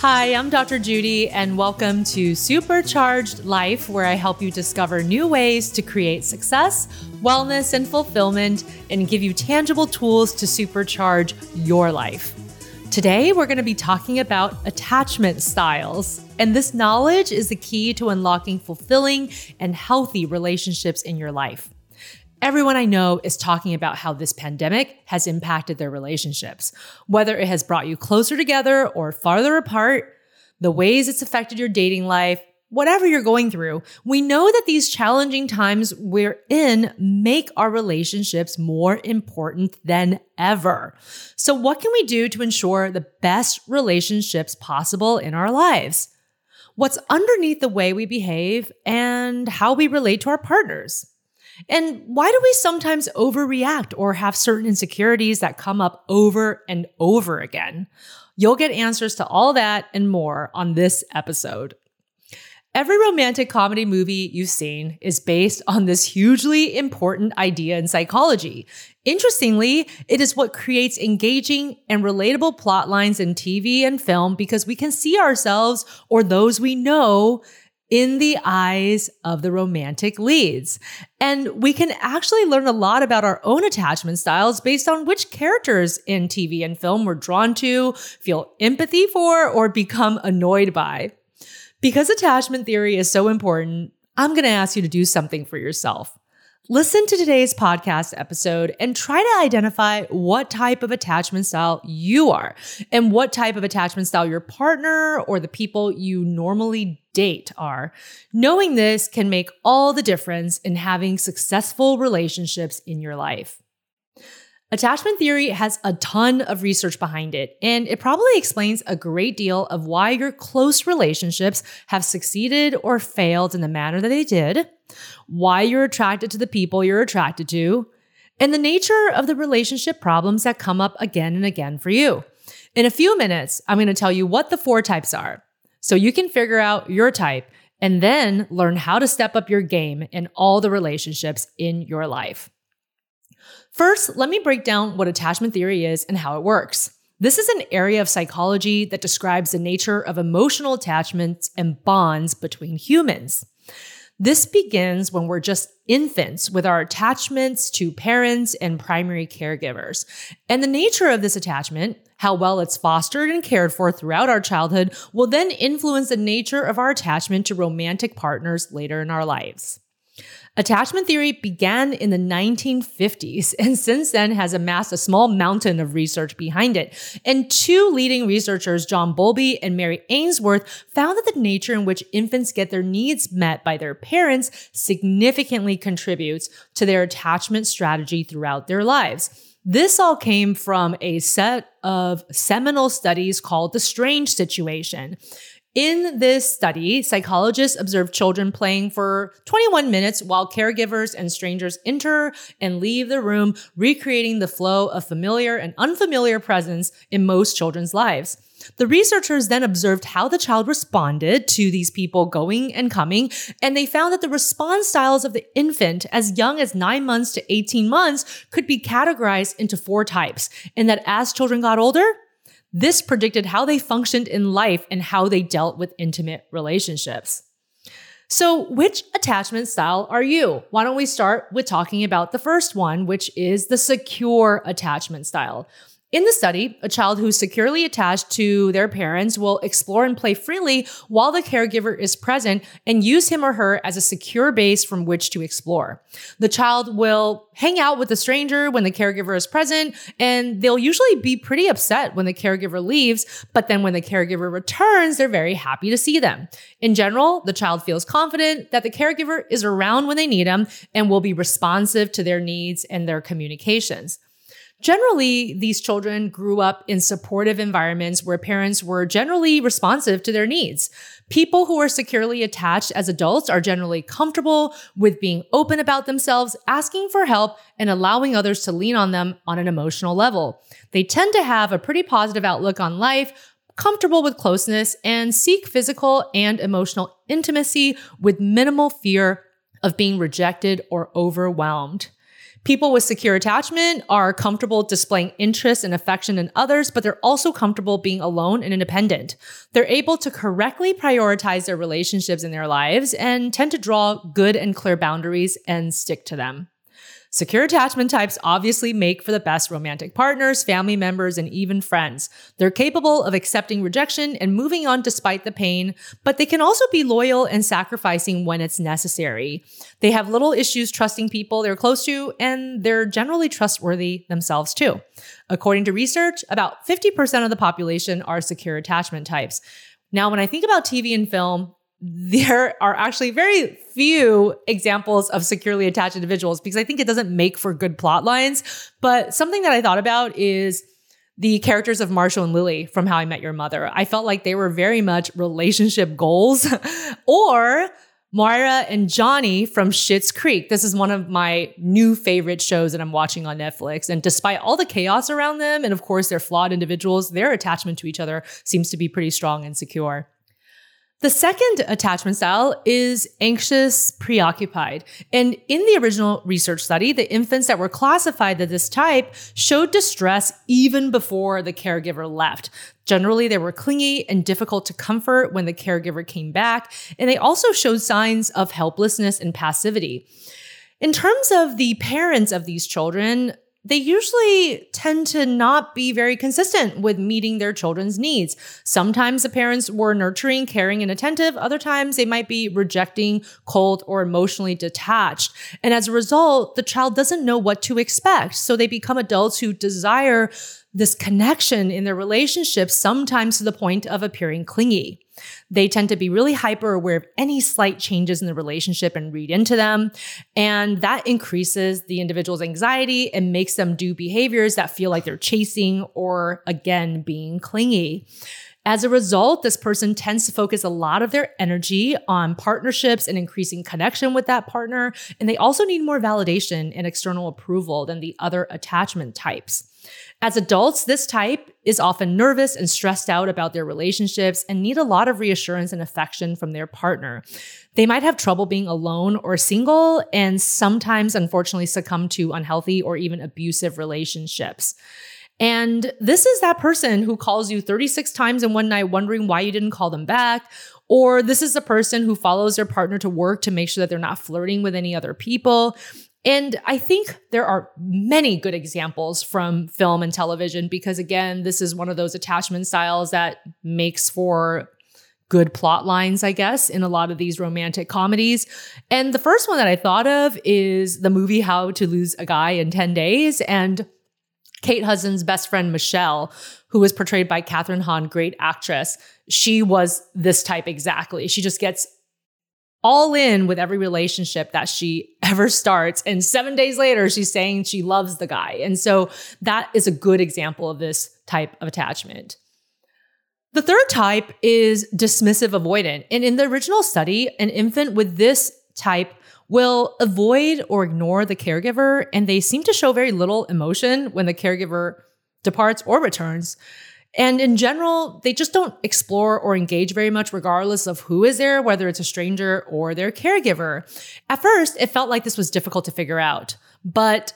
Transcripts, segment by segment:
Hi, I'm Dr. Judy, and welcome to Supercharged Life, where I help you discover new ways to create success, wellness, and fulfillment, and give you tangible tools to supercharge your life. Today, we're going to be talking about attachment styles. And this knowledge is the key to unlocking fulfilling and healthy relationships in your life. Everyone I know is talking about how this pandemic has impacted their relationships, whether it has brought you closer together or farther apart, the ways it's affected your dating life, whatever you're going through. We know that these challenging times we're in make our relationships more important than ever. So, what can we do to ensure the best relationships possible in our lives? What's underneath the way we behave and how we relate to our partners? And why do we sometimes overreact or have certain insecurities that come up over and over again? You'll get answers to all that and more on this episode. Every romantic comedy movie you've seen is based on this hugely important idea in psychology. Interestingly, it is what creates engaging and relatable plot lines in TV and film because we can see ourselves or those we know in the eyes of the romantic leads. And we can actually learn a lot about our own attachment styles based on which characters in TV and film we're drawn to, feel empathy for, or become annoyed by. Because attachment theory is so important, I'm going to ask you to do something for yourself. Listen to today's podcast episode and try to identify what type of attachment style you are and what type of attachment style your partner or the people you normally date are. Knowing this can make all the difference in having successful relationships in your life. Attachment theory has a ton of research behind it, and it probably explains a great deal of why your close relationships have succeeded or failed in the manner that they did why you're attracted to the people you're attracted to, and the nature of the relationship problems that come up again and again for you. In a few minutes, I'm going to tell you what the four types are so you can figure out your type and then learn how to step up your game in all the relationships in your life. First, let me break down what attachment theory is and how it works. This is an area of psychology that describes the nature of emotional attachments and bonds between humans. This begins when we're just infants with our attachments to parents and primary caregivers. And the nature of this attachment, how well it's fostered and cared for throughout our childhood, will then influence the nature of our attachment to romantic partners later in our lives. Attachment theory began in the 1950s and since then has amassed a small mountain of research behind it. And two leading researchers, John Bowlby and Mary Ainsworth, found that the nature in which infants get their needs met by their parents significantly contributes to their attachment strategy throughout their lives. This all came from a set of seminal studies called the Strange Situation. In this study, psychologists observed children playing for 21 minutes while caregivers and strangers enter and leave the room, recreating the flow of familiar and unfamiliar presence in most children's lives. The researchers then observed how the child responded to these people going and coming, and they found that the response styles of the infant as young as 9 months to 18 months could be categorized into four types, and that as children got older, this predicted how they functioned in life and how they dealt with intimate relationships. So, which attachment style are you? Why don't we start with talking about the first one, which is the secure attachment style. In the study, a child who's securely attached to their parents will explore and play freely while the caregiver is present and use him or her as a secure base from which to explore. The child will hang out with the stranger when the caregiver is present, and they'll usually be pretty upset when the caregiver leaves, but then when the caregiver returns, they're very happy to see them. In general, the child feels confident that the caregiver is around when they need them and will be responsive to their needs and their communications. Generally, these children grew up in supportive environments where parents were generally responsive to their needs. People who are securely attached as adults are generally comfortable with being open about themselves, asking for help, and allowing others to lean on them on an emotional level. They tend to have a pretty positive outlook on life, comfortable with closeness, and seek physical and emotional intimacy with minimal fear of being rejected or overwhelmed. People with secure attachment are comfortable displaying interest and affection in others, but they're also comfortable being alone and independent. They're able to correctly prioritize their relationships in their lives and tend to draw good and clear boundaries and stick to them. Secure attachment types obviously make for the best romantic partners, family members, and even friends. They're capable of accepting rejection and moving on despite the pain, but they can also be loyal and sacrificing when it's necessary. They have little issues trusting people they're close to, and they're generally trustworthy themselves too. According to research, about 50% of the population are secure attachment types. Now, when I think about TV and film, there are actually very few examples of securely attached individuals because I think it doesn't make for good plot lines. But something that I thought about is the characters of Marshall and Lily from How I Met Your Mother. I felt like they were very much relationship goals or Moira and Johnny from Schitt's Creek. This is one of my new favorite shows that I'm watching on Netflix. And despite all the chaos around them, and of course, they're flawed individuals, their attachment to each other seems to be pretty strong and secure. The second attachment style is anxious preoccupied. And in the original research study, the infants that were classified as this type showed distress even before the caregiver left. Generally, they were clingy and difficult to comfort when the caregiver came back, and they also showed signs of helplessness and passivity. In terms of the parents of these children, they usually tend to not be very consistent with meeting their children's needs. Sometimes the parents were nurturing, caring, and attentive. Other times they might be rejecting, cold, or emotionally detached. And as a result, the child doesn't know what to expect. So they become adults who desire this connection in their relationships, sometimes to the point of appearing clingy. They tend to be really hyper aware of any slight changes in the relationship and read into them. And that increases the individual's anxiety and makes them do behaviors that feel like they're chasing or, again, being clingy. As a result, this person tends to focus a lot of their energy on partnerships and increasing connection with that partner. And they also need more validation and external approval than the other attachment types. As adults, this type is often nervous and stressed out about their relationships and need a lot of reassurance and affection from their partner. They might have trouble being alone or single and sometimes, unfortunately, succumb to unhealthy or even abusive relationships. And this is that person who calls you 36 times in one night wondering why you didn't call them back. Or this is the person who follows their partner to work to make sure that they're not flirting with any other people. And I think there are many good examples from film and television because, again, this is one of those attachment styles that makes for good plot lines, I guess, in a lot of these romantic comedies. And the first one that I thought of is the movie How to Lose a Guy in 10 Days. And Kate Hudson's best friend, Michelle, who was portrayed by Kathryn Hahn, great actress, she was this type exactly. She just gets all in with every relationship that she ever starts. And seven days later, she's saying she loves the guy. And so that is a good example of this type of attachment. The third type is dismissive avoidant. And in the original study, an infant with this type will avoid or ignore the caregiver, and they seem to show very little emotion when the caregiver departs or returns. And in general, they just don't explore or engage very much, regardless of who is there, whether it's a stranger or their caregiver. At first, it felt like this was difficult to figure out. But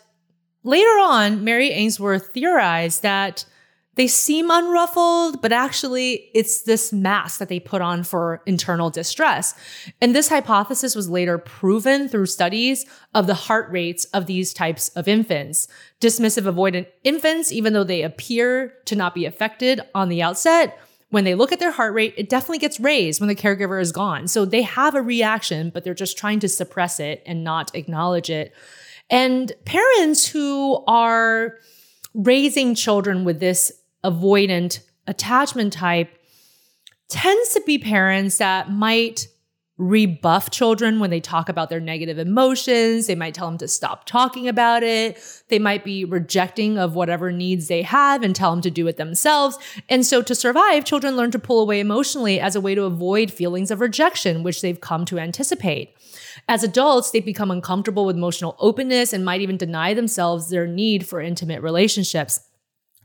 later on, Mary Ainsworth theorized that they seem unruffled, but actually it's this mask that they put on for internal distress. And this hypothesis was later proven through studies of the heart rates of these types of infants. Dismissive avoidant infants, even though they appear to not be affected on the outset, when they look at their heart rate, it definitely gets raised when the caregiver is gone. So they have a reaction, but they're just trying to suppress it and not acknowledge it. And parents who are raising children with this avoidant attachment type tends to be parents that might rebuff children when they talk about their negative emotions. They might tell them to stop talking about it. They might be rejecting of whatever needs they have and tell them to do it themselves. And so to survive, children learn to pull away emotionally as a way to avoid feelings of rejection, which they've come to anticipate. As adults, they become uncomfortable with emotional openness and might even deny themselves their need for intimate relationships.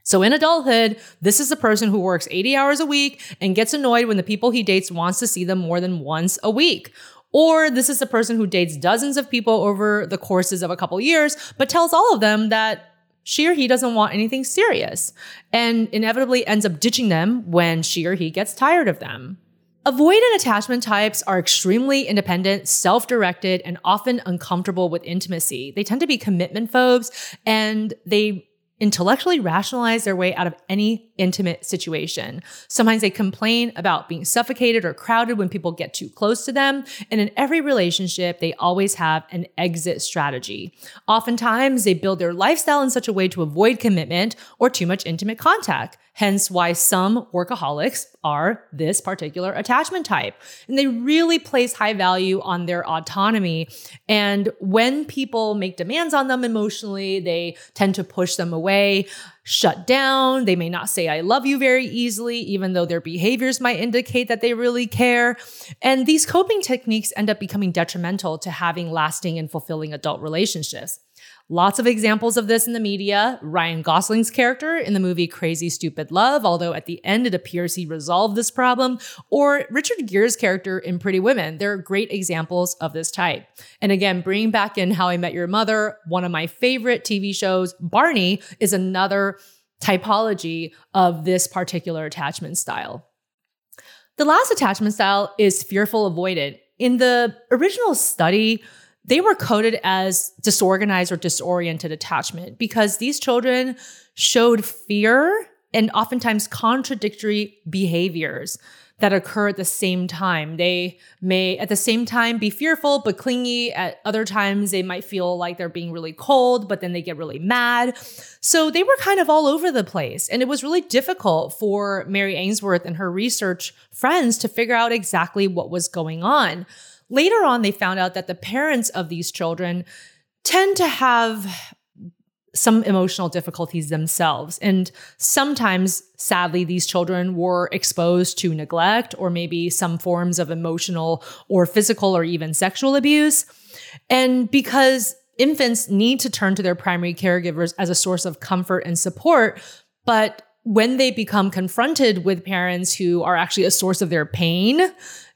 So in adulthood, this is the person who works 80 hours a week and gets annoyed when the people he dates wants to see them more than once a week. Or this is a person who dates dozens of people over the courses of a couple years, but tells all of them that she or he doesn't want anything serious and inevitably ends up ditching them when she or he gets tired of them. Avoidant attachment types are extremely independent, self directed, and often uncomfortable with intimacy. They tend to be commitment phobes and they intellectually rationalize their way out of any intimate situation. Sometimes they complain about being suffocated or crowded when people get too close to them. And in every relationship, they always have an exit strategy. Oftentimes, they build their lifestyle in such a way to avoid commitment or too much intimate contact. Hence why some workaholics are this particular attachment type. And they really place high value on their autonomy. And when people make demands on them emotionally, they tend to push them away, shut down. They may not say, I love you very easily, even though their behaviors might indicate that they really care. And these coping techniques end up becoming detrimental to having lasting and fulfilling adult relationships. Lots of examples of this in the media. Ryan Gosling's character in the movie Crazy Stupid Love, although at the end it appears he resolved this problem, or Richard Gere's character in Pretty Women. They're great examples of this type. And again, bringing back in How I Met Your Mother, one of my favorite TV shows, Barney, is another typology of this particular attachment style. The last attachment style is fearful avoidant. In the original study, they were coded as disorganized or disoriented attachment because these children showed fear and oftentimes contradictory behaviors that occur at the same time. They may at the same time be fearful but clingy. At other times, they might feel like they're being really cold, but then they get really mad. So they were kind of all over the place. And it was really difficult for Mary Ainsworth and her research friends to figure out exactly what was going on. Later on, they found out that the parents of these children tend to have some emotional difficulties themselves. And sometimes, sadly, these children were exposed to neglect or maybe some forms of emotional or physical or even sexual abuse. And because infants need to turn to their primary caregivers as a source of comfort and support, but when they become confronted with parents who are actually a source of their pain,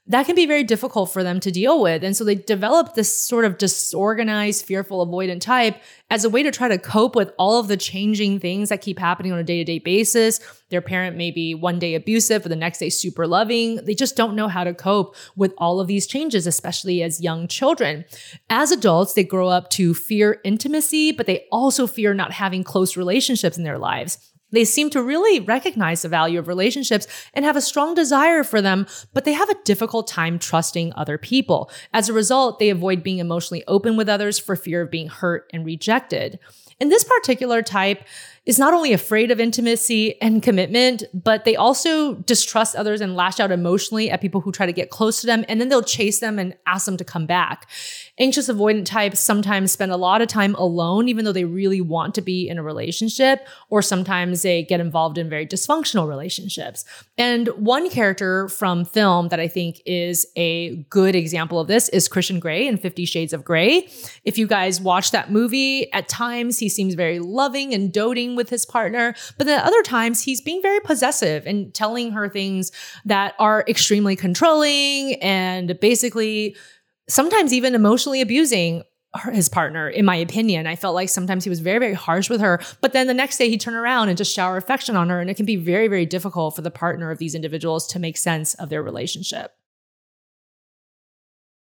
that can be very difficult for them to deal with. And so they develop this sort of disorganized, fearful, avoidant type as a way to try to cope with all of the changing things that keep happening on a day to day basis. Their parent may be one day abusive, but the next day super loving. They just don't know how to cope with all of these changes, especially as young children. As adults, they grow up to fear intimacy, but they also fear not having close relationships in their lives. They seem to really recognize the value of relationships and have a strong desire for them, but they have a difficult time trusting other people. As a result, they avoid being emotionally open with others for fear of being hurt and rejected. In this particular type, is not only afraid of intimacy and commitment, but they also distrust others and lash out emotionally at people who try to get close to them. And then they'll chase them and ask them to come back. Anxious avoidant types sometimes spend a lot of time alone, even though they really want to be in a relationship, or sometimes they get involved in very dysfunctional relationships. And one character from film that I think is a good example of this is Christian Grey in Fifty Shades of Grey. If you guys watch that movie, at times he seems very loving and doting with his partner. But then other times he's being very possessive and telling her things that are extremely controlling and basically sometimes even emotionally abusing his partner, in my opinion. I felt like sometimes he was very, very harsh with her. But then the next day he'd turn around and just shower affection on her. And it can be very, very difficult for the partner of these individuals to make sense of their relationship.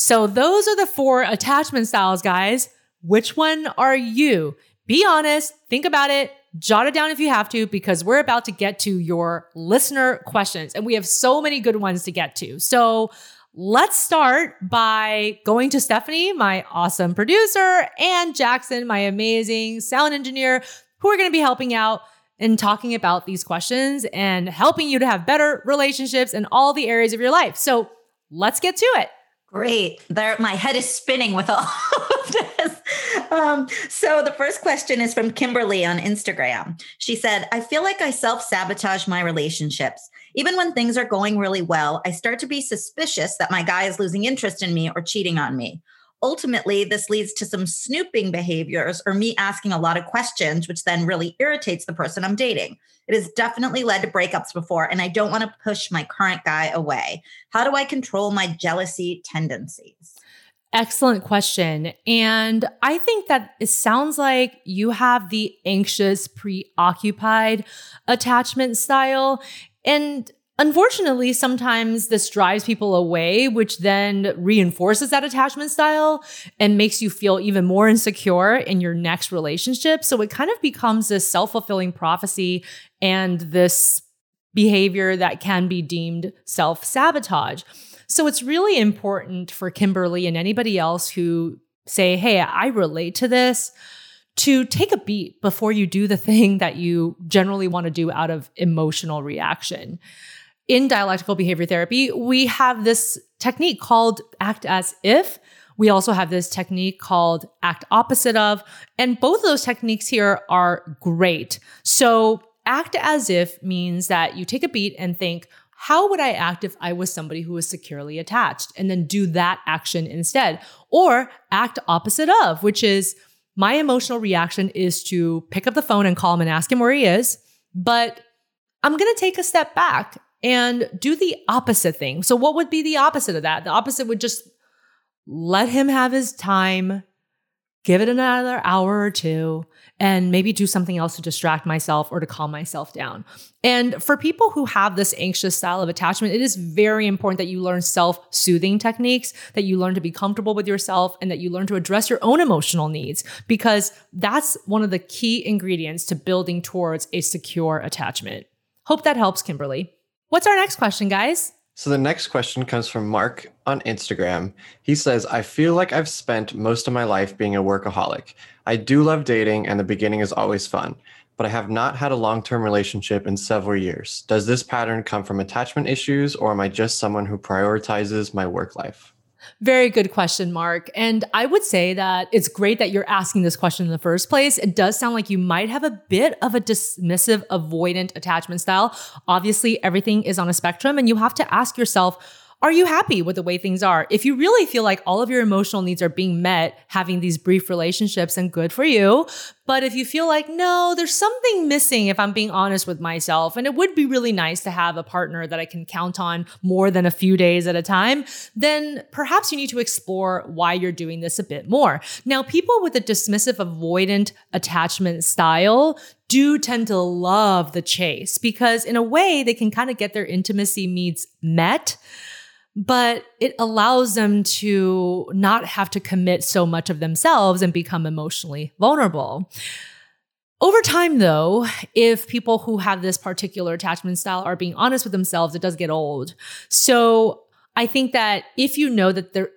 So those are the four attachment styles, guys. Which one are you? Be honest, think about it, jot it down if you have to, because we're about to get to your listener questions. And we have so many good ones to get to. So let's start by going to Stephanie, my awesome producer, and Jackson, my amazing sound engineer, who are going to be helping out and talking about these questions and helping you to have better relationships in all the areas of your life. So let's get to it. Great. There, my head is spinning with all of this. Um, so the first question is from Kimberly on Instagram. She said, I feel like I self sabotage my relationships. Even when things are going really well, I start to be suspicious that my guy is losing interest in me or cheating on me. Ultimately, this leads to some snooping behaviors or me asking a lot of questions, which then really irritates the person I'm dating. It has definitely led to breakups before, and I don't want to push my current guy away. How do I control my jealousy tendencies? Excellent question. And I think that it sounds like you have the anxious, preoccupied attachment style. And Unfortunately, sometimes this drives people away, which then reinforces that attachment style and makes you feel even more insecure in your next relationship. So it kind of becomes this self fulfilling prophecy and this behavior that can be deemed self sabotage. So it's really important for Kimberly and anybody else who say, Hey, I relate to this to take a beat before you do the thing that you generally want to do out of emotional reaction in dialectical behavior therapy, we have this technique called act as if. We also have this technique called act opposite of. And both of those techniques here are great. So, act as if means that you take a beat and think, how would I act if I was somebody who was securely attached? And then do that action instead. Or act opposite of, which is my emotional reaction is to pick up the phone and call him and ask him where he is. But I'm going to take a step back and do the opposite thing. So, what would be the opposite of that? The opposite would just let him have his time, give it another hour or two, and maybe do something else to distract myself or to calm myself down. And for people who have this anxious style of attachment, it is very important that you learn self soothing techniques, that you learn to be comfortable with yourself, and that you learn to address your own emotional needs, because that's one of the key ingredients to building towards a secure attachment. Hope that helps, Kimberly. What's our next question, guys? So the next question comes from Mark on Instagram. He says, I feel like I've spent most of my life being a workaholic. I do love dating, and the beginning is always fun, but I have not had a long term relationship in several years. Does this pattern come from attachment issues, or am I just someone who prioritizes my work life? Very good question, Mark. And I would say that it's great that you're asking this question in the first place. It does sound like you might have a bit of a dismissive, avoidant attachment style. Obviously, everything is on a spectrum, and you have to ask yourself, are you happy with the way things are? If you really feel like all of your emotional needs are being met having these brief relationships, and good for you. But if you feel like, no, there's something missing if I'm being honest with myself, and it would be really nice to have a partner that I can count on more than a few days at a time, then perhaps you need to explore why you're doing this a bit more. Now, people with a dismissive, avoidant attachment style do tend to love the chase because, in a way, they can kind of get their intimacy needs met but it allows them to not have to commit so much of themselves and become emotionally vulnerable. Over time, though, if people who have this particular attachment style are being honest with themselves, it does get old. So I think that if you know that there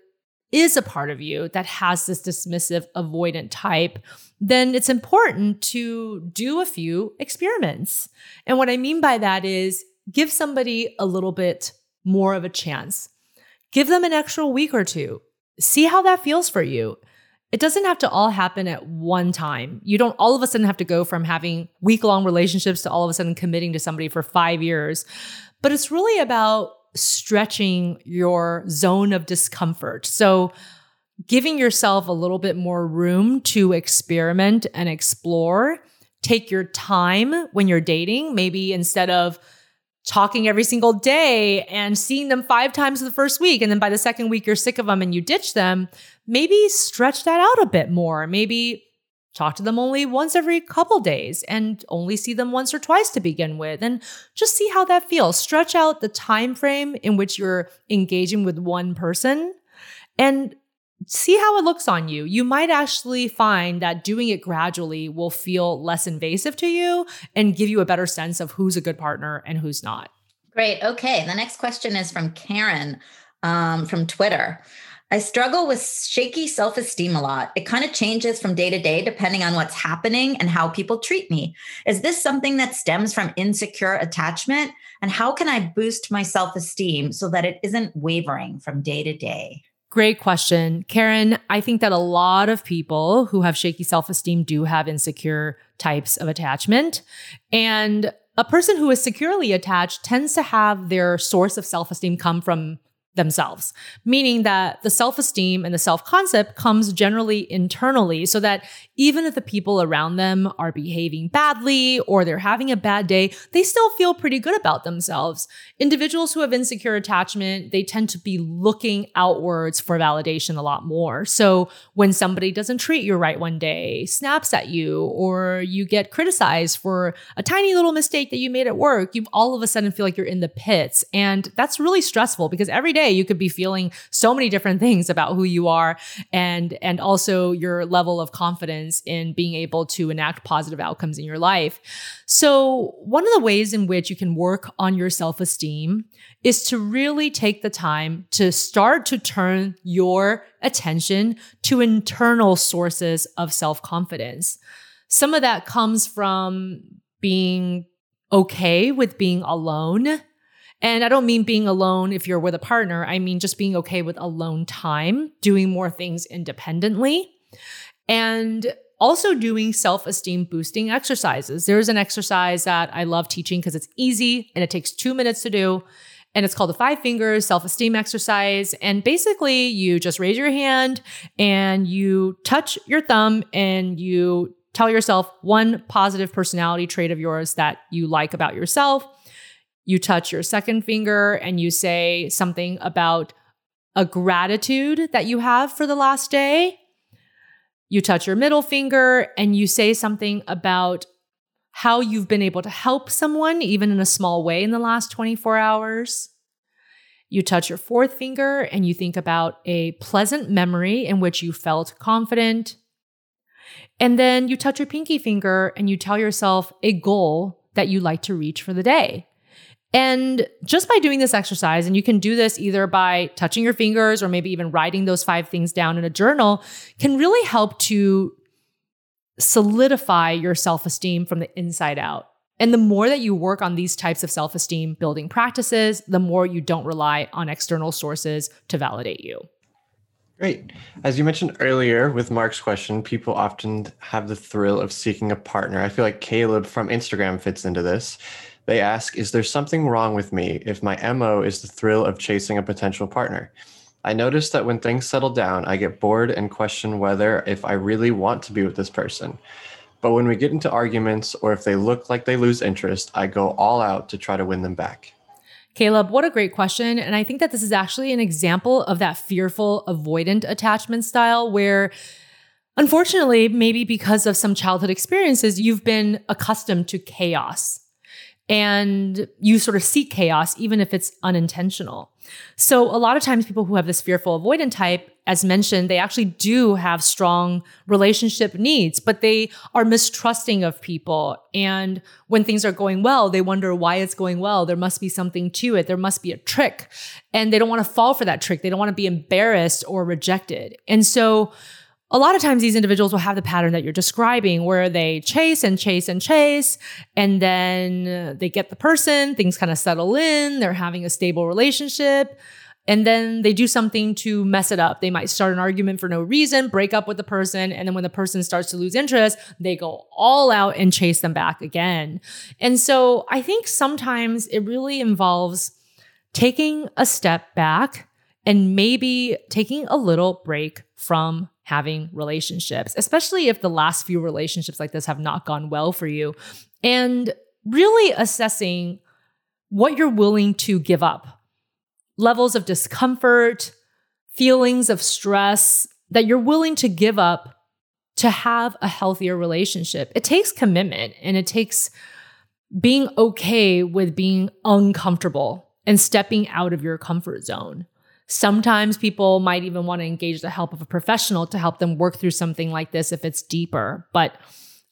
is a part of you that has this dismissive, avoidant type, then it's important to do a few experiments. And what I mean by that is give somebody a little bit more of a chance. Give them an extra week or two. See how that feels for you. It doesn't have to all happen at one time. You don't all of a sudden have to go from having week long relationships to all of a sudden committing to somebody for five years. But it's really about stretching your zone of discomfort. So, giving yourself a little bit more room to experiment and explore. Take your time when you're dating. Maybe instead of talking every single day and seeing them five times in the first week. And then by the second week, you're sick of them and you ditch them. Maybe stretch that out a bit more. Maybe talk to them only once every couple days and only see them once or twice to begin with and just see how that feels stretch out the time frame in which you're engaging with one person and see how it looks on you. You might actually find that doing it gradually will feel less invasive to you and give you a better sense of who's a good partner and who's not. Great. Okay. The next question is from Karen um, from Twitter. I struggle with shaky self esteem a lot. It kind of changes from day to day depending on what's happening and how people treat me. Is this something that stems from insecure attachment? And how can I boost my self esteem so that it isn't wavering from day to day? Great question. Karen, I think that a lot of people who have shaky self esteem do have insecure types of attachment. And a person who is securely attached tends to have their source of self esteem come from themselves, meaning that the self esteem and the self concept comes generally internally, so that even if the people around them are behaving badly or they're having a bad day, they still feel pretty good about themselves. Individuals who have insecure attachment, they tend to be looking outwards for validation a lot more. So when somebody doesn't treat you right one day, snaps at you, or you get criticized for a tiny little mistake that you made at work, you all of a sudden feel like you're in the pits. And that's really stressful because every day day you could be feeling so many different things about who you are and and also your level of confidence in being able to enact positive outcomes in your life. So, one of the ways in which you can work on your self-esteem is to really take the time to start to turn your attention to internal sources of self-confidence. Some of that comes from being okay with being alone and I don't mean being alone if you're with a partner. I mean just being okay with alone time, doing more things independently, and also doing self esteem boosting exercises. There's an exercise that I love teaching because it's easy and it takes two minutes to do. And it's called the five fingers self esteem exercise. And basically, you just raise your hand and you touch your thumb and you tell yourself one positive personality trait of yours that you like about yourself you touch your second finger and you say something about a gratitude that you have for the last day. You touch your middle finger and you say something about how you've been able to help someone, even in a small way, in the last 24 hours. You touch your fourth finger and you think about a pleasant memory in which you felt confident. And then you touch your pinky finger and you tell yourself a goal that you like to reach for the day. And just by doing this exercise, and you can do this either by touching your fingers or maybe even writing those five things down in a journal, can really help to solidify your self esteem from the inside out. And the more that you work on these types of self esteem building practices, the more you don't rely on external sources to validate you. Great. As you mentioned earlier with Mark's question, people often have the thrill of seeking a partner. I feel like Caleb from Instagram fits into this. They ask, Is there something wrong with me if my MO is the thrill of chasing a potential partner? I notice that when things settle down, I get bored and question whether if I really want to be with this person. But when we get into arguments or if they look like they lose interest, I go all out to try to win them back. Caleb, what a great question. And I think that this is actually an example of that fearful, avoidant attachment style where Unfortunately, maybe because of some childhood experiences, you've been accustomed to chaos and you sort of seek chaos, even if it's unintentional. So, a lot of times, people who have this fearful avoidant type, as mentioned, they actually do have strong relationship needs, but they are mistrusting of people. And when things are going well, they wonder why it's going well. There must be something to it. There must be a trick. And they don't want to fall for that trick. They don't want to be embarrassed or rejected. And so, a lot of times these individuals will have the pattern that you're describing where they chase and chase and chase and then uh, they get the person things kind of settle in they're having a stable relationship and then they do something to mess it up. They might start an argument for no reason break up with the person and then when the person starts to lose interest they go all out and chase them back again. And so i think sometimes it really involves taking a step back and maybe taking a little break from having relationships, especially if the last few relationships like this have not gone well for you, and really assessing what you're willing to give up levels of discomfort, feelings of stress that you're willing to give up to have a healthier relationship. It takes commitment and it takes being okay with being uncomfortable and stepping out of your comfort zone. Sometimes people might even want to engage the help of a professional to help them work through something like this if it's deeper. But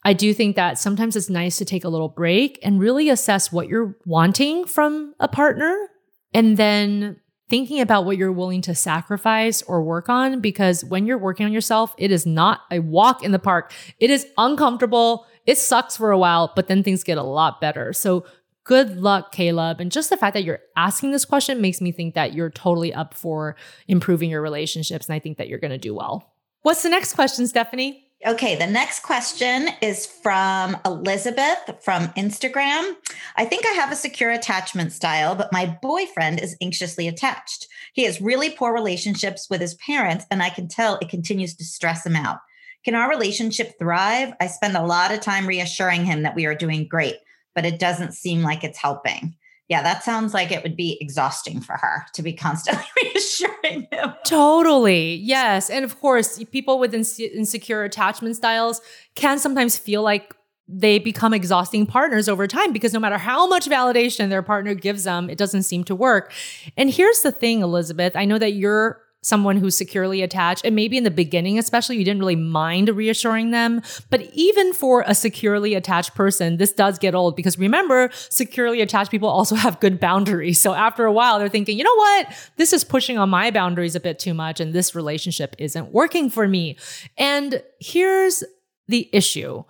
I do think that sometimes it's nice to take a little break and really assess what you're wanting from a partner and then thinking about what you're willing to sacrifice or work on because when you're working on yourself, it is not a walk in the park. It is uncomfortable. It sucks for a while, but then things get a lot better. So good luck, Caleb. And just the fact that you're asking this question makes me think that you're totally up for improving your relationships. And I think that you're going to do well. What's the next question, Stephanie? Okay, the next question is from Elizabeth from Instagram. I think I have a secure attachment style, but my boyfriend is anxiously attached. He has really poor relationships with his parents, and I can tell it continues to stress him out. Can our relationship thrive? I spend a lot of time reassuring him that we are doing great, but it doesn't seem like it's helping yeah, that sounds like it would be exhausting for her to be constantly reassuring him. Totally. Yes. And of course, people with insecure attachment styles can sometimes feel like they become exhausting partners over time because no matter how much validation their partner gives them, it doesn't seem to work. And here's the thing, Elizabeth, I know that you're someone who's securely attached and maybe in the beginning especially you didn't really mind reassuring them but even for a securely attached person this does get old because remember securely attached people also have good boundaries. So after a while they're thinking you know what? This is pushing on my boundaries a bit too much and this relationship isn't working for me. And here's the issue.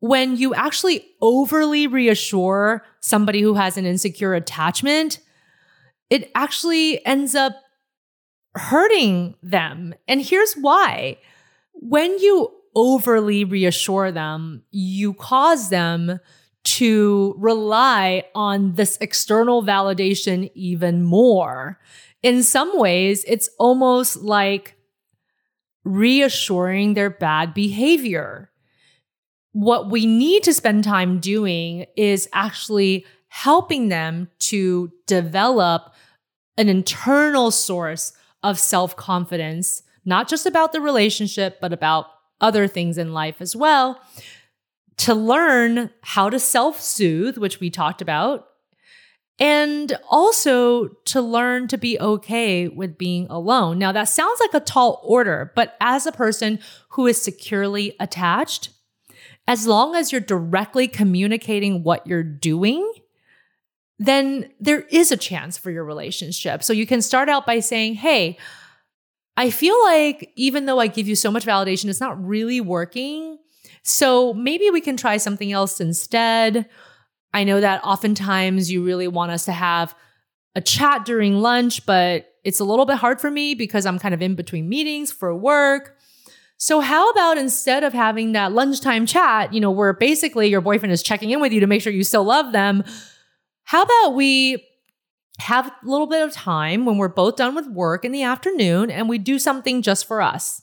When you actually overly reassure somebody who has an insecure attachment it actually ends up hurting them. And here's why. When you overly reassure them, you cause them to rely on this external validation even more. In some ways, it's almost like reassuring their bad behavior. What we need to spend time doing is actually helping them to develop an internal source of self confidence, not just about the relationship, but about other things in life as well, to learn how to self soothe, which we talked about, and also to learn to be okay with being alone. Now, that sounds like a tall order, but as a person who is securely attached, as long as you're directly communicating what you're doing, then there is a chance for your relationship. So you can start out by saying, Hey, I feel like even though I give you so much validation, it's not really working. So maybe we can try something else instead. I know that oftentimes you really want us to have a chat during lunch, but it's a little bit hard for me because I'm kind of in between meetings for work. So how about instead of having that lunchtime chat, you know, where basically your boyfriend is checking in with you to make sure you still love them, how about we have a little bit of time when we're both done with work in the afternoon and we do something just for us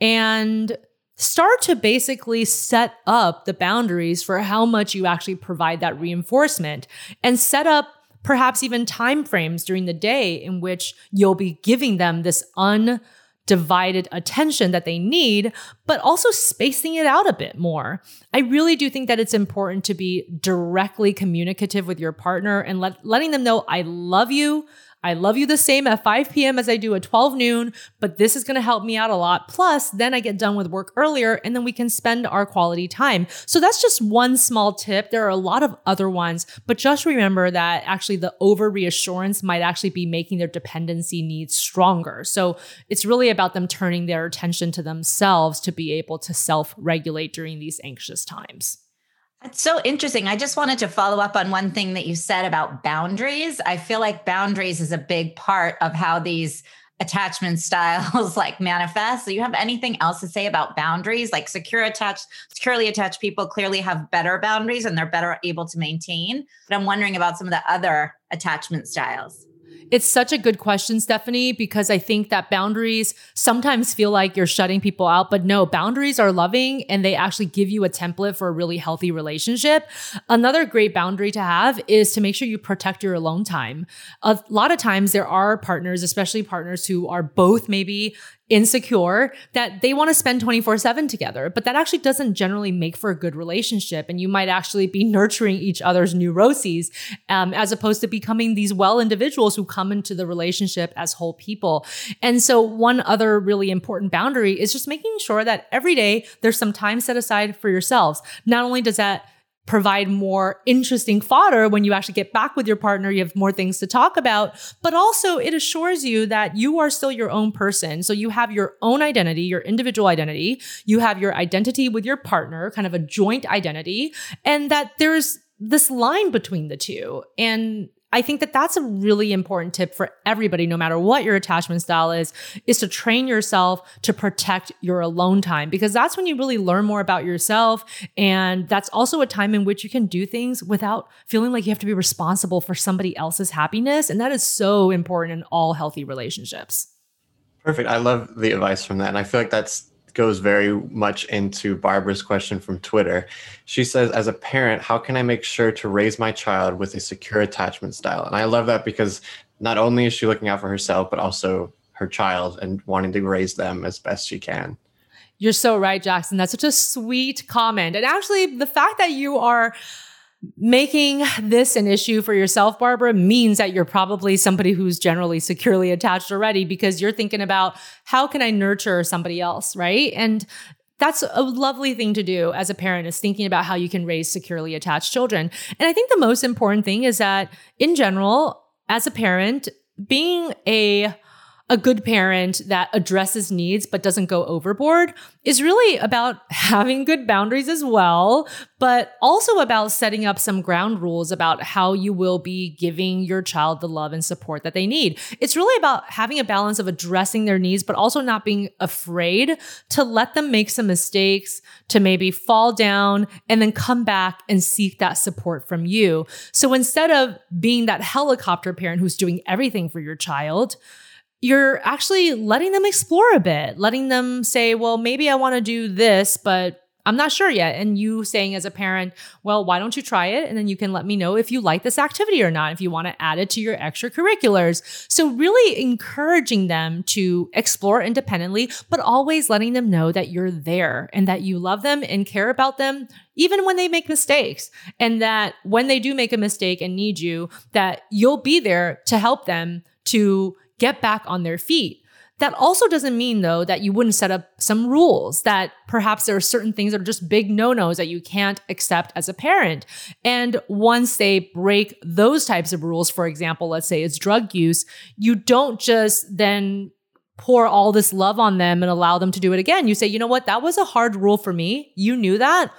and start to basically set up the boundaries for how much you actually provide that reinforcement and set up perhaps even time frames during the day in which you'll be giving them this un divided attention that they need, but also spacing it out a bit more. I really do think that it's important to be directly communicative with your partner and let, letting them know, I love you. I love you the same at 5 p.m. as I do at 12 noon, but this is going to help me out a lot. Plus, then I get done with work earlier and then we can spend our quality time. So that's just one small tip. There are a lot of other ones, but just remember that actually the over reassurance might actually be making their dependency needs stronger. So it's really about them turning their attention to themselves to be able to self regulate during these anxious times. It's so interesting. I just wanted to follow up on one thing that you said about boundaries. I feel like boundaries is a big part of how these attachment styles like manifest. So you have anything else to say about boundaries? Like secure attached, securely attached people clearly have better boundaries and they're better able to maintain. But I'm wondering about some of the other attachment styles. It's such a good question, Stephanie, because I think that boundaries sometimes feel like you're shutting people out, but no, boundaries are loving and they actually give you a template for a really healthy relationship. Another great boundary to have is to make sure you protect your alone time. A lot of times there are partners, especially partners who are both maybe insecure that they want to spend 24 7 together, but that actually doesn't generally make for a good relationship. And you might actually be nurturing each other's neuroses um, as opposed to becoming these well individuals who come into the relationship as whole people. And so, one other really important boundary is just making sure that every day there's some time set aside for yourselves. Not only does that provide more interesting fodder when you actually get back with your partner. You have more things to talk about, but also it assures you that you are still your own person. So you have your own identity, your individual identity. You have your identity with your partner, kind of a joint identity, and that there's this line between the two. And I think that that's a really important tip for everybody, no matter what your attachment style is, is to train yourself to protect your alone time because that's when you really learn more about yourself. And that's also a time in which you can do things without feeling like you have to be responsible for somebody else's happiness. And that is so important in all healthy relationships. Perfect. I love the advice from that. And I feel like that's goes very much into Barbara's question from Twitter. She says, As a parent, how can I make sure to raise my child with a secure attachment style? And I love that because not only is she looking out for herself, but also her child and wanting to raise them as best she can. You're so right, Jackson. That's such a sweet comment. And actually, the fact that you are making this an issue for yourself, Barbara, means that you're probably somebody who's generally securely attached already because you're thinking about how can I nurture somebody else, right? And that's a lovely thing to do as a parent is thinking about how you can raise securely attached children. And I think the most important thing is that in general, as a parent, being a a good parent that addresses needs but doesn't go overboard is really about having good boundaries as well, but also about setting up some ground rules about how you will be giving your child the love and support that they need. It's really about having a balance of addressing their needs, but also not being afraid to let them make some mistakes, to maybe fall down and then come back and seek that support from you. So instead of being that helicopter parent who's doing everything for your child, you're actually letting them explore a bit, letting them say, well, maybe I want to do this, but I'm not sure yet. And you saying as a parent, well, why don't you try it? And then you can let me know if you like this activity or not, if you want to add it to your extracurriculars. So, really encouraging them to explore independently, but always letting them know that you're there and that you love them and care about them, even when they make mistakes. And that when they do make a mistake and need you, that you'll be there to help them to get back on their feet. That also doesn't mean though that you wouldn't set up some rules that perhaps there are certain things that are just big no-nos that you can't accept as a parent. And once they break those types of rules, for example, let's say it's drug use, you don't just then pour all this love on them and allow them to do it again. You say, you know what? That was a hard rule for me. You knew that.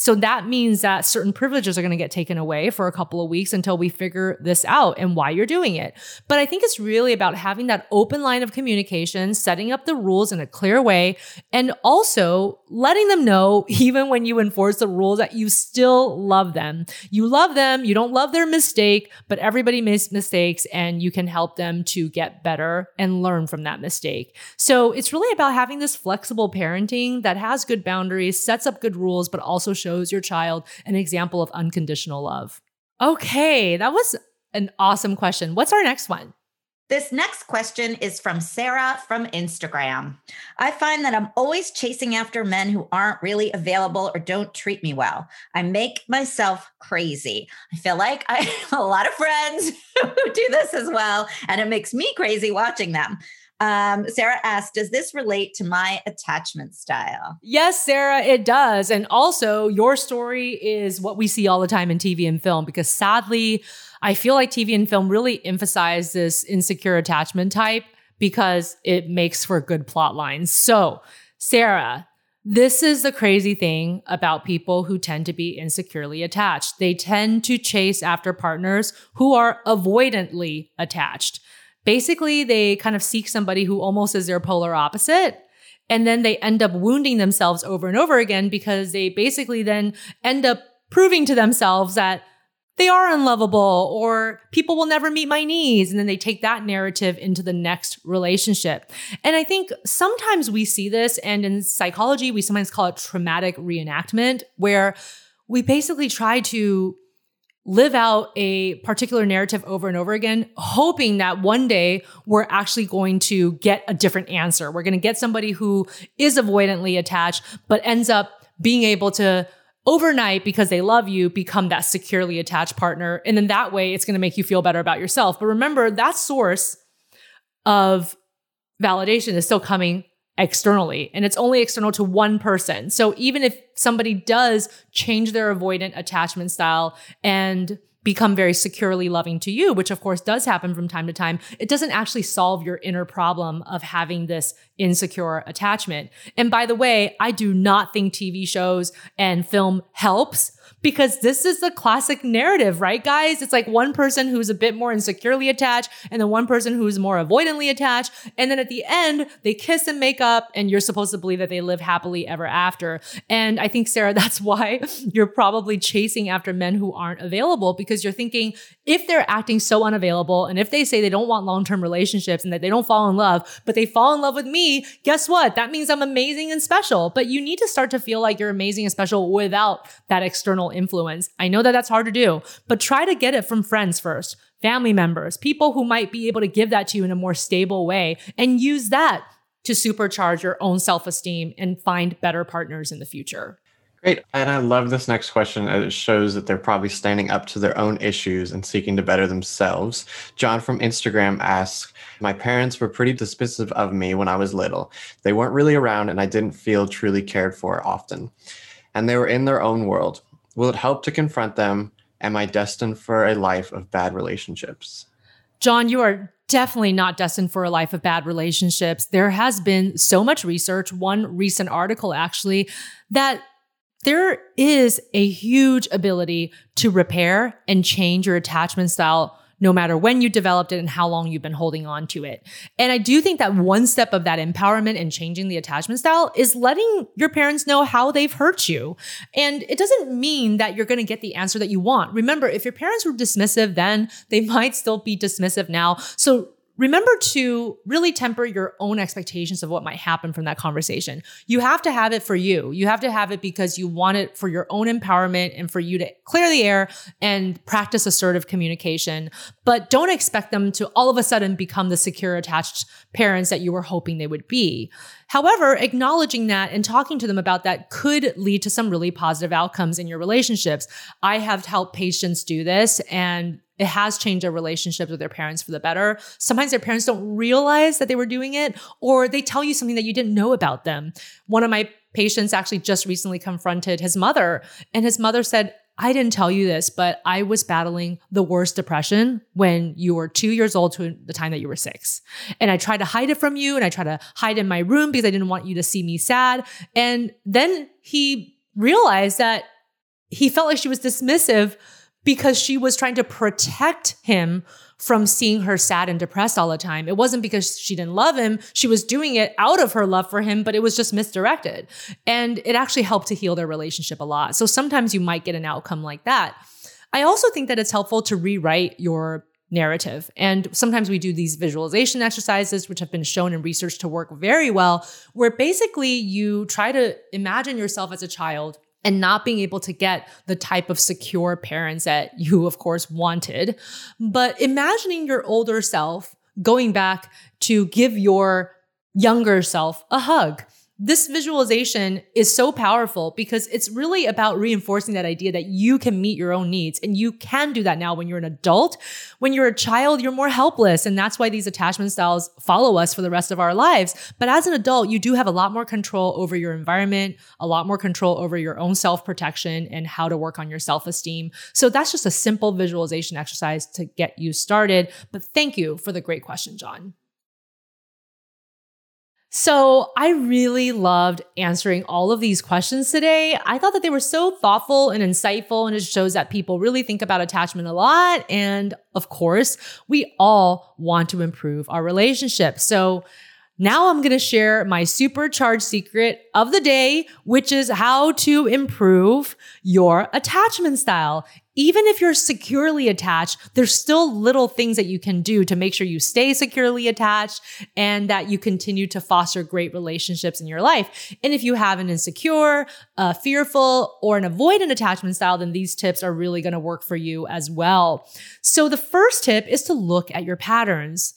So that means that certain privileges are going to get taken away for a couple of weeks until we figure this out and why you're doing it. But I think it's really about having that open line of communication, setting up the rules in a clear way, and also letting them know, even when you enforce the rules, that you still love them. You love them. You don't love their mistake, but everybody makes mistakes and you can help them to get better and learn from that mistake. So it's really about having this flexible parenting that has good boundaries, sets up good rules, but also shows shows your child an example of unconditional love? Okay, that was an awesome question. What's our next one? This next question is from Sarah from Instagram. I find that I'm always chasing after men who aren't really available or don't treat me well. I make myself crazy. I feel like I have a lot of friends who do this as well, and it makes me crazy watching them. Um, Sarah asked, Does this relate to my attachment style? Yes, Sarah, it does. And also, your story is what we see all the time in TV and film because sadly, I feel like TV and film really emphasize this insecure attachment type because it makes for good plot lines. So, Sarah, this is the crazy thing about people who tend to be insecurely attached. They tend to chase after partners who are avoidantly attached basically they kind of seek somebody who almost is their polar opposite. And then they end up wounding themselves over and over again because they basically then end up proving to themselves that they are unlovable or people will never meet my needs. And then they take that narrative into the next relationship. And I think sometimes we see this, and in psychology, we sometimes call it traumatic reenactment, where we basically try to live out a particular narrative over and over again, hoping that one day we're actually going to get a different answer. We're going to get somebody who is avoidantly attached, but ends up being able to overnight because they love you become that securely attached partner. And then that way it's going to make you feel better about yourself. But remember that source of validation is still coming externally and it's only external to one person. So even if somebody does change their avoidant attachment style and become very securely loving to you, which of course does happen from time to time, it doesn't actually solve your inner problem of having this insecure attachment. And by the way, I do not think TV shows and film helps because this is the classic narrative, right, guys? It's like one person who's a bit more insecurely attached and then one person who's more avoidantly attached. And then at the end, they kiss and make up, and you're supposed to believe that they live happily ever after. And I think, Sarah, that's why you're probably chasing after men who aren't available because you're thinking if they're acting so unavailable and if they say they don't want long term relationships and that they don't fall in love, but they fall in love with me, guess what? That means I'm amazing and special. But you need to start to feel like you're amazing and special without that external influence. I know that that's hard to do, but try to get it from friends first, family members, people who might be able to give that to you in a more stable way and use that to supercharge your own self esteem and find better partners in the future. Great. And I love this next question. Uh, it shows that they're probably standing up to their own issues and seeking to better themselves. John from Instagram asks My parents were pretty dismissive of me when I was little. They weren't really around, and I didn't feel truly cared for often. And they were in their own world. Will it help to confront them? Am I destined for a life of bad relationships? John, you are definitely not destined for a life of bad relationships. There has been so much research, one recent article actually, that there is a huge ability to repair and change your attachment style no matter when you developed it and how long you've been holding on to it. And I do think that one step of that empowerment and changing the attachment style is letting your parents know how they've hurt you. And it doesn't mean that you're going to get the answer that you want. Remember, if your parents were dismissive then, they might still be dismissive now. So remember to really temper your own expectations of what might happen from that conversation. You have to have it for you. You have to have it because you want it for your own empowerment and for you to clear the air and practice assertive communication. But don't expect them to all of a sudden become the secure, attached parents that you were hoping they would be. However, acknowledging that and talking to them about that could lead to some really positive outcomes in your relationships. I have helped patients do this and it has changed their relationships with their parents for the better. Sometimes their parents don't realize that they were doing it, or they tell you something that you didn't know about them. One of my patients actually just recently confronted his mother, and his mother said, I didn't tell you this, but I was battling the worst depression when you were two years old to the time that you were six. And I tried to hide it from you and I tried to hide in my room because I didn't want you to see me sad. And then he realized that he felt like she was dismissive because she was trying to protect him from seeing her sad and depressed all the time. It wasn't because she didn't love him. She was doing it out of her love for him, but it was just misdirected. And it actually helped to heal their relationship a lot. So sometimes you might get an outcome like that. I also think that it's helpful to rewrite your narrative. And sometimes we do these visualization exercises, which have been shown in research to work very well, where basically you try to imagine yourself as a child and not being able to get the type of secure parents that you, of course, wanted. But imagining your older self going back to give your younger self a hug this visualization is so powerful because it's really about reinforcing that idea that you can meet your own needs and you can do that now when you're an adult. When you're a child, you're more helpless. And that's why these attachment styles follow us for the rest of our lives. But as an adult, you do have a lot more control over your environment, a lot more control over your own self protection and how to work on your self esteem. So that's just a simple visualization exercise to get you started. But thank you for the great question, John. So I really loved answering all of these questions today. I thought that they were so thoughtful and insightful, and it shows that people really think about attachment a lot. And of course, we all want to improve our relationship. So now I'm going to share my supercharged secret of the day, which is how to improve your attachment style. Even if you're securely attached, there's still little things that you can do to make sure you stay securely attached and that you continue to foster great relationships in your life. And if you have an insecure, fearful, or an avoidant attachment style, then these tips are really going to work for you as well. So the first tip is to look at your patterns.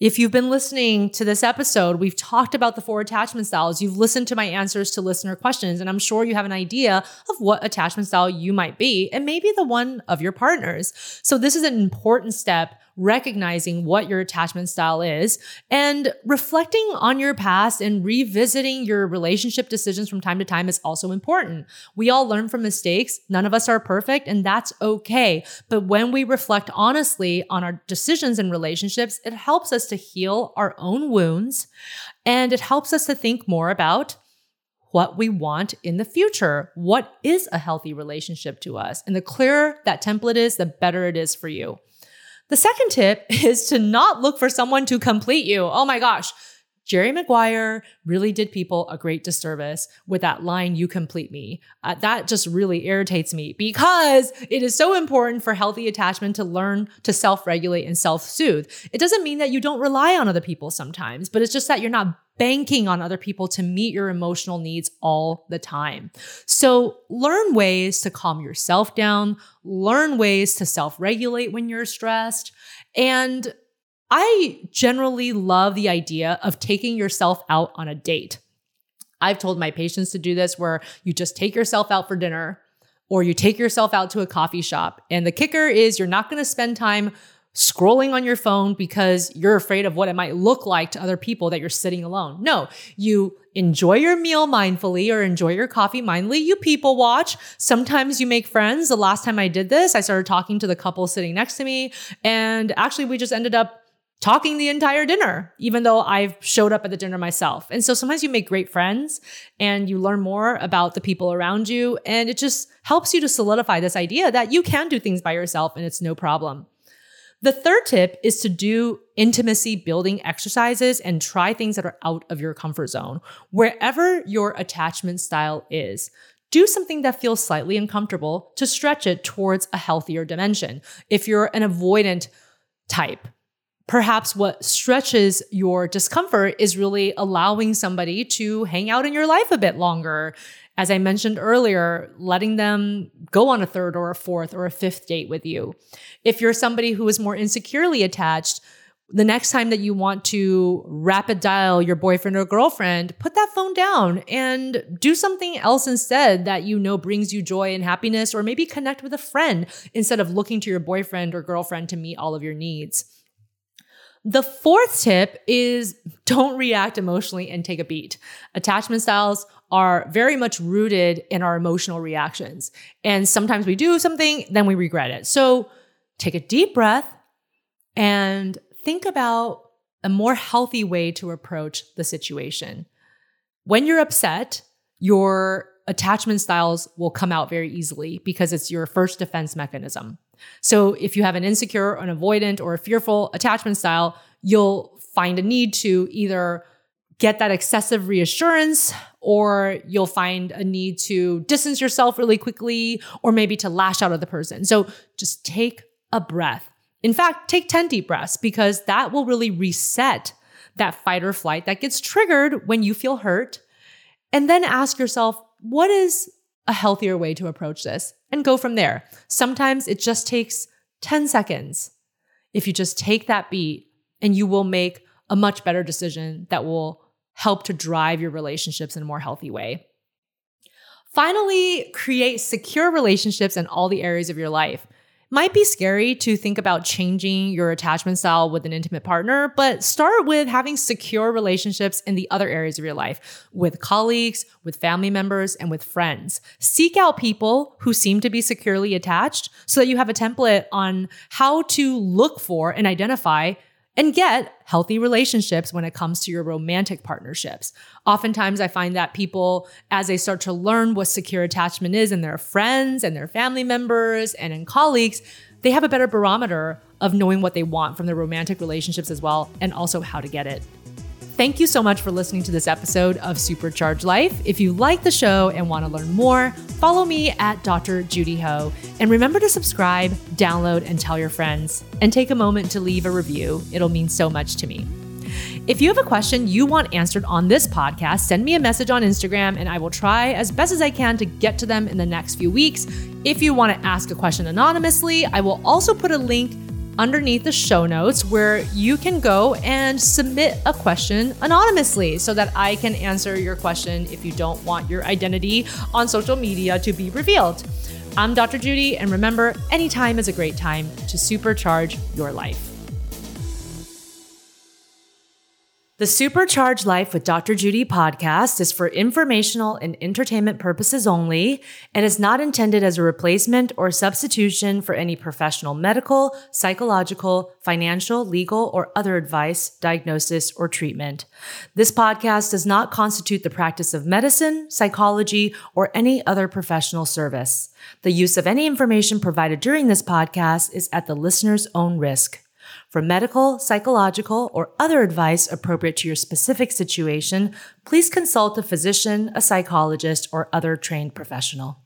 If you've been listening to this episode, we've talked about the four attachment styles. You've listened to my answers to listener questions, and I'm sure you have an idea of what attachment style you might be, and maybe the one of your partners. So, this is an important step recognizing what your attachment style is and reflecting on your past and revisiting your relationship decisions from time to time is also important. We all learn from mistakes. None of us are perfect and that's okay. But when we reflect honestly on our decisions and relationships, it helps us to heal our own wounds and it helps us to think more about what we want in the future. What is a healthy relationship to us? And the clearer that template is, the better it is for you. The second tip is to not look for someone to complete you. Oh my gosh. Jerry Maguire really did people a great disservice with that line, you complete me. Uh, that just really irritates me because it is so important for healthy attachment to learn to self regulate and self soothe. It doesn't mean that you don't rely on other people sometimes, but it's just that you're not banking on other people to meet your emotional needs all the time. So learn ways to calm yourself down, learn ways to self regulate when you're stressed. And I generally love the idea of taking yourself out on a date. I've told my patients to do this where you just take yourself out for dinner or you take yourself out to a coffee shop. And the kicker is you're not going to spend time scrolling on your phone because you're afraid of what it might look like to other people that you're sitting alone. No, you enjoy your meal mindfully or enjoy your coffee mindfully. You people watch. Sometimes you make friends. The last time I did this, I started talking to the couple sitting next to me. And actually, we just ended up talking the entire dinner, even though I've showed up at the dinner myself. And so sometimes you make great friends and you learn more about the people around you. And it just helps you to solidify this idea that you can do things by yourself and it's no problem. The third tip is to do intimacy building exercises and try things that are out of your comfort zone. Wherever your attachment style is, do something that feels slightly uncomfortable to stretch it towards a healthier dimension. If you're an avoidant type, perhaps what stretches your discomfort is really allowing somebody to hang out in your life a bit longer. As I mentioned earlier, letting them go on a third or a fourth or a fifth date with you. If you're somebody who is more insecurely attached, the next time that you want to rapid dial your boyfriend or girlfriend, put that phone down and do something else instead that you know brings you joy and happiness, or maybe connect with a friend instead of looking to your boyfriend or girlfriend to meet all of your needs. The fourth tip is don't react emotionally and take a beat. Attachment styles are very much rooted in our emotional reactions. And sometimes we do something, then we regret it. So take a deep breath and think about a more healthy way to approach the situation. When you're upset, your attachment styles will come out very easily because it's your first defense mechanism. So if you have an insecure, an avoidant, or a fearful attachment style, you'll find a need to either get that excessive reassurance or you'll find a need to distance yourself really quickly or maybe to lash out at the person. So just take a breath. In fact, take 10 deep breaths because that will really reset that fight or flight that gets triggered when you feel hurt. And then ask yourself, what is a healthier way to approach this? And go from there. Sometimes it just takes 10 seconds. If you just take that beat and you will make a much better decision that will help to drive your relationships in a more healthy way. Finally, create secure relationships in all the areas of your life might be scary to think about changing your attachment style with an intimate partner, but start with having secure relationships in the other areas of your life with colleagues, with family members, and with friends. Seek out people who seem to be securely attached so that you have a template on how to look for and identify and get healthy relationships when it comes to your romantic partnerships. Oftentimes, I find that people, as they start to learn what secure attachment is in their friends and their family members and in colleagues, they have a better barometer of knowing what they want from their romantic relationships as well, and also how to get it. Thank you so much for listening to this episode of Supercharged Life. If you like the show and want to learn more, follow me at Dr. Judy Ho. And remember to subscribe, download, and tell your friends. And take a moment to leave a review. It'll mean so much to me. If you have a question you want answered on this podcast, send me a message on Instagram and I will try as best as I can to get to them in the next few weeks. If you want to ask a question anonymously, I will also put a link underneath the show notes where you can go and submit a question anonymously so that I can answer your question if you don't want your identity on social media to be revealed. I'm Dr. Judy, and remember, anytime is a great time to supercharge your life. The Supercharged Life with Dr. Judy podcast is for informational and entertainment purposes only and is not intended as a replacement or substitution for any professional medical, psychological, financial, legal, or other advice, diagnosis, or treatment. This podcast does not constitute the practice of medicine, psychology, or any other professional service. The use of any information provided during this podcast is at the listener's own risk. For medical, psychological, or other advice appropriate to your specific situation, please consult a physician, a psychologist, or other trained professional.